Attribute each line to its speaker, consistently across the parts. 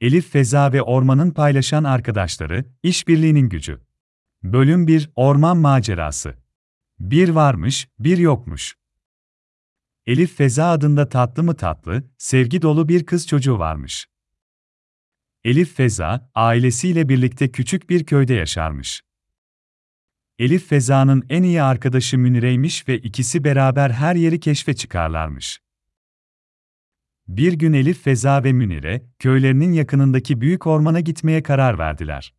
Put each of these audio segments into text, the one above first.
Speaker 1: Elif Feza ve Orman'ın paylaşan arkadaşları, işbirliğinin gücü. Bölüm 1 Orman Macerası. Bir varmış, bir yokmuş. Elif Feza adında tatlı mı tatlı, sevgi dolu bir kız çocuğu varmış. Elif Feza, ailesiyle birlikte küçük bir köyde yaşarmış. Elif Feza'nın en iyi arkadaşı Münire'ymiş ve ikisi beraber her yeri keşfe çıkarlarmış. Bir gün Elif Feza ve Münire, köylerinin yakınındaki büyük ormana gitmeye karar verdiler.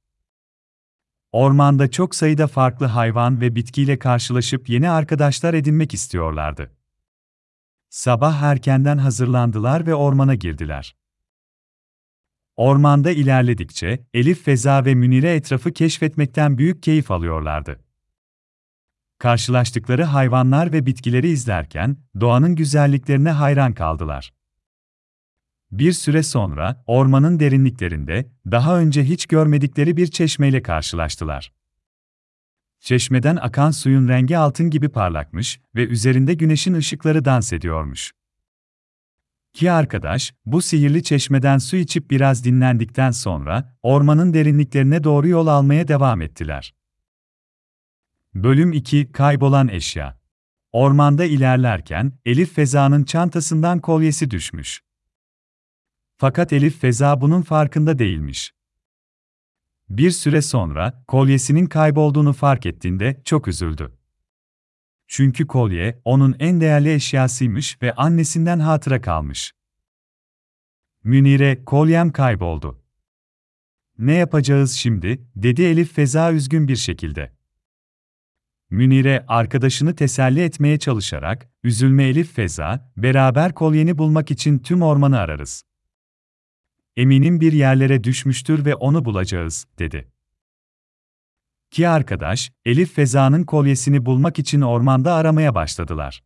Speaker 1: Ormanda çok sayıda farklı hayvan ve bitkiyle karşılaşıp yeni arkadaşlar edinmek istiyorlardı. Sabah erkenden hazırlandılar ve ormana girdiler. Ormanda ilerledikçe Elif Feza ve Münire etrafı keşfetmekten büyük keyif alıyorlardı. Karşılaştıkları hayvanlar ve bitkileri izlerken doğanın güzelliklerine hayran kaldılar. Bir süre sonra ormanın derinliklerinde daha önce hiç görmedikleri bir çeşmeyle karşılaştılar. Çeşmeden akan suyun rengi altın gibi parlakmış ve üzerinde güneşin ışıkları dans ediyormuş. İki arkadaş, bu sihirli çeşmeden su içip biraz dinlendikten sonra, ormanın derinliklerine doğru yol almaya devam ettiler. Bölüm 2 Kaybolan Eşya Ormanda ilerlerken, Elif Feza'nın çantasından kolyesi düşmüş. Fakat Elif Feza bunun farkında değilmiş. Bir süre sonra, kolyesinin kaybolduğunu fark ettiğinde çok üzüldü. Çünkü kolye, onun en değerli eşyasıymış ve annesinden hatıra kalmış. Münire, kolyem kayboldu. Ne yapacağız şimdi, dedi Elif Feza üzgün bir şekilde. Münire, arkadaşını teselli etmeye çalışarak, üzülme Elif Feza, beraber kolyeni bulmak için tüm ormanı ararız. Eminim bir yerlere düşmüştür ve onu bulacağız, dedi. Ki arkadaş, Elif Feza'nın kolyesini bulmak için ormanda aramaya başladılar.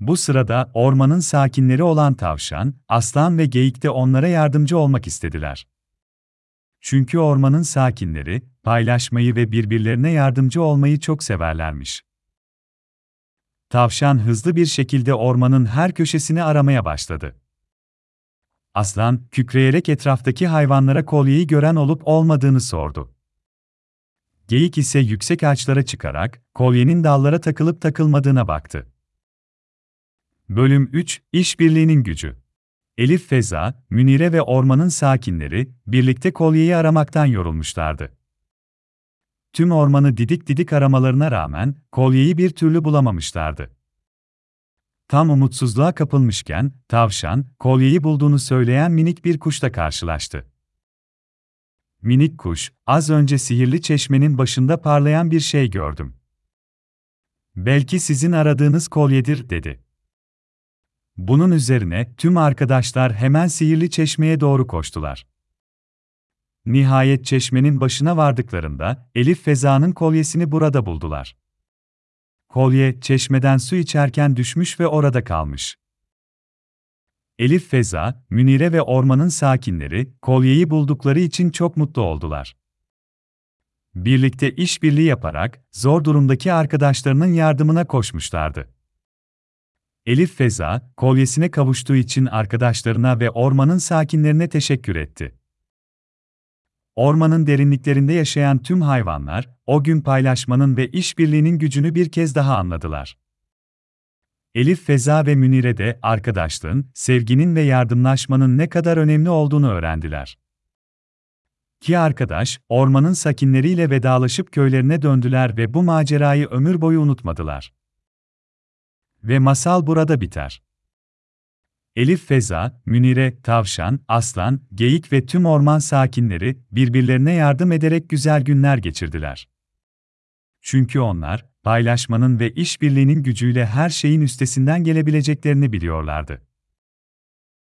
Speaker 1: Bu sırada ormanın sakinleri olan tavşan, aslan ve geyik de onlara yardımcı olmak istediler. Çünkü ormanın sakinleri, paylaşmayı ve birbirlerine yardımcı olmayı çok severlermiş. Tavşan hızlı bir şekilde ormanın her köşesini aramaya başladı. Aslan, kükreyerek etraftaki hayvanlara kolyeyi gören olup olmadığını sordu. Geyik ise yüksek ağaçlara çıkarak, kolyenin dallara takılıp takılmadığına baktı. Bölüm 3 İşbirliğinin gücü Elif Feza, Münire ve ormanın sakinleri, birlikte kolyeyi aramaktan yorulmuşlardı. Tüm ormanı didik didik aramalarına rağmen, kolyeyi bir türlü bulamamışlardı. Tam umutsuzluğa kapılmışken, tavşan, kolyeyi bulduğunu söyleyen minik bir kuşla karşılaştı. Minik kuş, az önce sihirli çeşmenin başında parlayan bir şey gördüm. Belki sizin aradığınız kolyedir, dedi. Bunun üzerine tüm arkadaşlar hemen sihirli çeşmeye doğru koştular. Nihayet çeşmenin başına vardıklarında Elif Feza'nın kolyesini burada buldular. Kolye çeşmeden su içerken düşmüş ve orada kalmış. Elif Feza, Münire ve ormanın sakinleri kolyeyi buldukları için çok mutlu oldular. Birlikte işbirliği yaparak zor durumdaki arkadaşlarının yardımına koşmuşlardı. Elif Feza, kolyesine kavuştuğu için arkadaşlarına ve ormanın sakinlerine teşekkür etti. Ormanın derinliklerinde yaşayan tüm hayvanlar, o gün paylaşmanın ve işbirliğinin gücünü bir kez daha anladılar. Elif Feza ve Münire de arkadaşlığın, sevginin ve yardımlaşmanın ne kadar önemli olduğunu öğrendiler. Ki arkadaş, ormanın sakinleriyle vedalaşıp köylerine döndüler ve bu macerayı ömür boyu unutmadılar. Ve masal burada biter. Elif Feza, Münire, Tavşan, Aslan, Geyik ve tüm orman sakinleri birbirlerine yardım ederek güzel günler geçirdiler. Çünkü onlar, paylaşmanın ve işbirliğinin gücüyle her şeyin üstesinden gelebileceklerini biliyorlardı.